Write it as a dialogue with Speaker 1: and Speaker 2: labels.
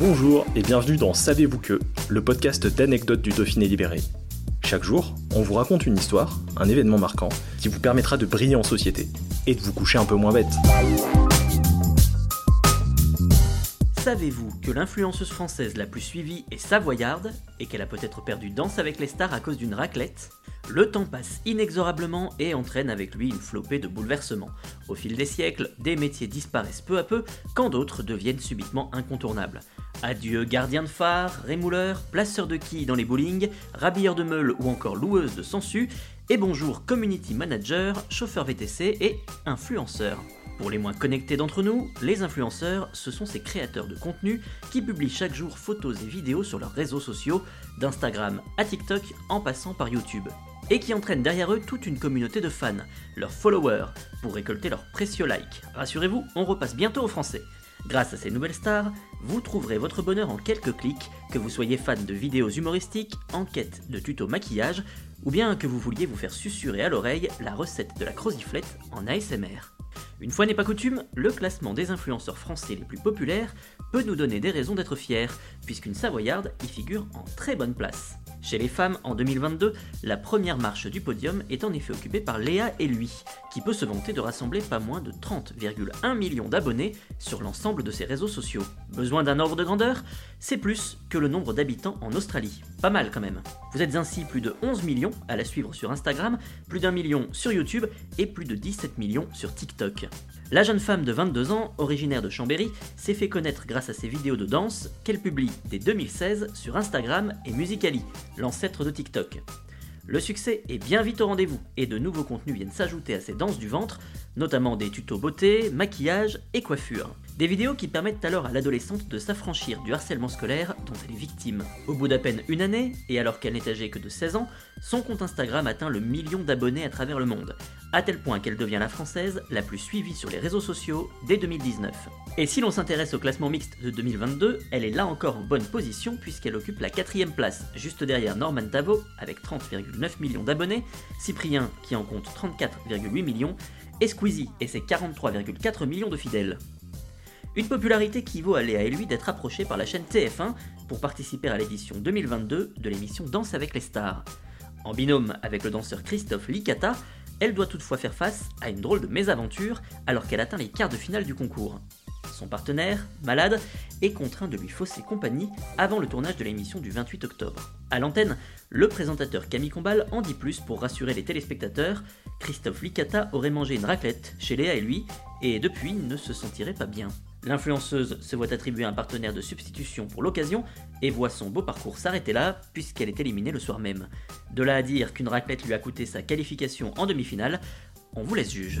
Speaker 1: Bonjour et bienvenue dans Savez-vous que, le podcast d'anecdotes du Dauphiné libéré. Chaque jour, on vous raconte une histoire, un événement marquant, qui vous permettra de briller en société et de vous coucher un peu moins bête.
Speaker 2: Savez-vous que l'influenceuse française la plus suivie est savoyarde et qu'elle a peut-être perdu Danse avec les stars à cause d'une raclette? Le temps passe inexorablement et entraîne avec lui une flopée de bouleversements. Au fil des siècles, des métiers disparaissent peu à peu quand d'autres deviennent subitement incontournables. Adieu gardien de phare, rémouleur, placeur de quilles dans les bowling, rabilleur de meules ou encore loueuse de sangsues, et bonjour community manager, chauffeur VTC et influenceur. Pour les moins connectés d'entre nous, les influenceurs, ce sont ces créateurs de contenu qui publient chaque jour photos et vidéos sur leurs réseaux sociaux, d'Instagram à TikTok en passant par YouTube. Et qui entraînent derrière eux toute une communauté de fans, leurs followers, pour récolter leurs précieux likes. Rassurez-vous, on repasse bientôt au français. Grâce à ces nouvelles stars, vous trouverez votre bonheur en quelques clics, que vous soyez fan de vidéos humoristiques, en quête de tutos maquillage, ou bien que vous vouliez vous faire susurrer à l'oreille la recette de la croziflette en ASMR. Une fois n'est pas coutume, le classement des influenceurs français les plus populaires peut nous donner des raisons d'être fiers, puisqu'une Savoyarde y figure en très bonne place. Chez les femmes, en 2022, la première marche du podium est en effet occupée par Léa et lui, qui peut se vanter de rassembler pas moins de 30,1 millions d'abonnés sur l'ensemble de ses réseaux sociaux. Besoin d'un ordre de grandeur? C'est plus que le nombre d'habitants en Australie. Pas mal quand même. Vous êtes ainsi plus de 11 millions à la suivre sur Instagram, plus d'un million sur YouTube et plus de 17 millions sur TikTok. La jeune femme de 22 ans, originaire de Chambéry, s'est fait connaître grâce à ses vidéos de danse qu'elle publie dès 2016 sur Instagram et Musicali, l'ancêtre de TikTok. Le succès est bien vite au rendez-vous et de nouveaux contenus viennent s'ajouter à ces danses du ventre, notamment des tutos beauté, maquillage et coiffure. Des vidéos qui permettent alors à l'adolescente de s'affranchir du harcèlement scolaire dont elle est victime. Au bout d'à peine une année, et alors qu'elle n'est âgée que de 16 ans, son compte Instagram atteint le million d'abonnés à travers le monde, à tel point qu'elle devient la française la plus suivie sur les réseaux sociaux dès 2019. Et si l'on s'intéresse au classement mixte de 2022, elle est là encore en bonne position puisqu'elle occupe la quatrième place, juste derrière Norman Tavo avec 30,9 millions d'abonnés, Cyprien qui en compte 34,8 millions, et Squeezie et ses 43,4 millions de fidèles. Une popularité qui vaut à Léa et lui d'être approché par la chaîne TF1 pour participer à l'édition 2022 de l'émission Danse avec les stars. En binôme avec le danseur Christophe Licata, elle doit toutefois faire face à une drôle de mésaventure alors qu'elle atteint les quarts de finale du concours. Son partenaire, malade, est contraint de lui fausser compagnie avant le tournage de l'émission du 28 octobre. À l'antenne, le présentateur Camille Combal en dit plus pour rassurer les téléspectateurs. Christophe Licata aurait mangé une raclette chez Léa et lui, et depuis ne se sentirait pas bien. L'influenceuse se voit attribuer un partenaire de substitution pour l'occasion et voit son beau parcours s'arrêter là puisqu'elle est éliminée le soir même. De là à dire qu'une raclette lui a coûté sa qualification en demi-finale, on vous laisse juge.